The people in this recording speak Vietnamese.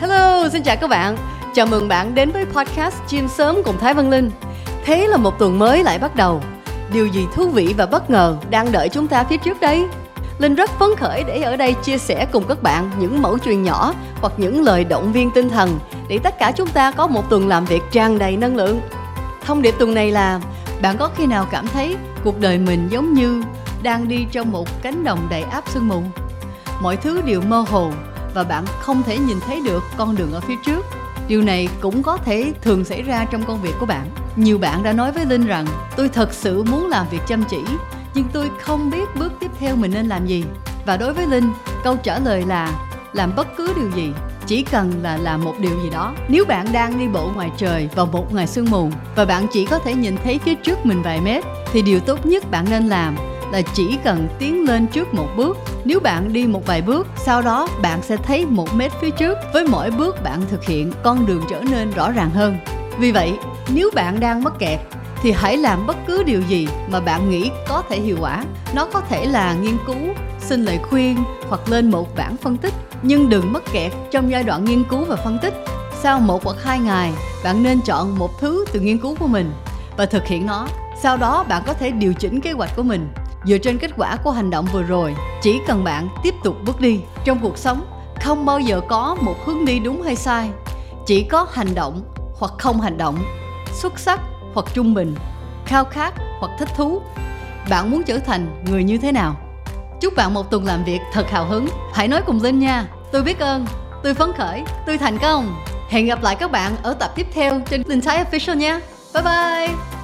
Hello, xin chào các bạn. Chào mừng bạn đến với podcast Chim sớm cùng Thái Văn Linh. Thế là một tuần mới lại bắt đầu. Điều gì thú vị và bất ngờ đang đợi chúng ta phía trước đây? Linh rất phấn khởi để ở đây chia sẻ cùng các bạn những mẫu chuyện nhỏ hoặc những lời động viên tinh thần để tất cả chúng ta có một tuần làm việc tràn đầy năng lượng. Thông điệp tuần này là bạn có khi nào cảm thấy cuộc đời mình giống như đang đi trong một cánh đồng đầy áp sương mù? Mọi thứ đều mơ hồ và bạn không thể nhìn thấy được con đường ở phía trước. Điều này cũng có thể thường xảy ra trong công việc của bạn. Nhiều bạn đã nói với linh rằng, tôi thật sự muốn làm việc chăm chỉ, nhưng tôi không biết bước tiếp theo mình nên làm gì. Và đối với linh, câu trả lời là, làm bất cứ điều gì, chỉ cần là làm một điều gì đó. Nếu bạn đang đi bộ ngoài trời vào một ngày sương mù, và bạn chỉ có thể nhìn thấy phía trước mình vài mét, thì điều tốt nhất bạn nên làm là chỉ cần tiến lên trước một bước. Nếu bạn đi một vài bước, sau đó bạn sẽ thấy một mét phía trước. Với mỗi bước bạn thực hiện, con đường trở nên rõ ràng hơn. Vì vậy, nếu bạn đang mắc kẹt, thì hãy làm bất cứ điều gì mà bạn nghĩ có thể hiệu quả. Nó có thể là nghiên cứu, xin lời khuyên hoặc lên một bản phân tích. Nhưng đừng mắc kẹt trong giai đoạn nghiên cứu và phân tích. Sau một hoặc hai ngày, bạn nên chọn một thứ từ nghiên cứu của mình và thực hiện nó. Sau đó bạn có thể điều chỉnh kế hoạch của mình dựa trên kết quả của hành động vừa rồi, chỉ cần bạn tiếp tục bước đi trong cuộc sống, không bao giờ có một hướng đi đúng hay sai. Chỉ có hành động hoặc không hành động, xuất sắc hoặc trung bình, khao khát hoặc thích thú, bạn muốn trở thành người như thế nào? Chúc bạn một tuần làm việc thật hào hứng. Hãy nói cùng linh nha. Tôi biết ơn, tôi phấn khởi, tôi thành công. Hẹn gặp lại các bạn ở tập tiếp theo trên linh thái official nha. Bye bye.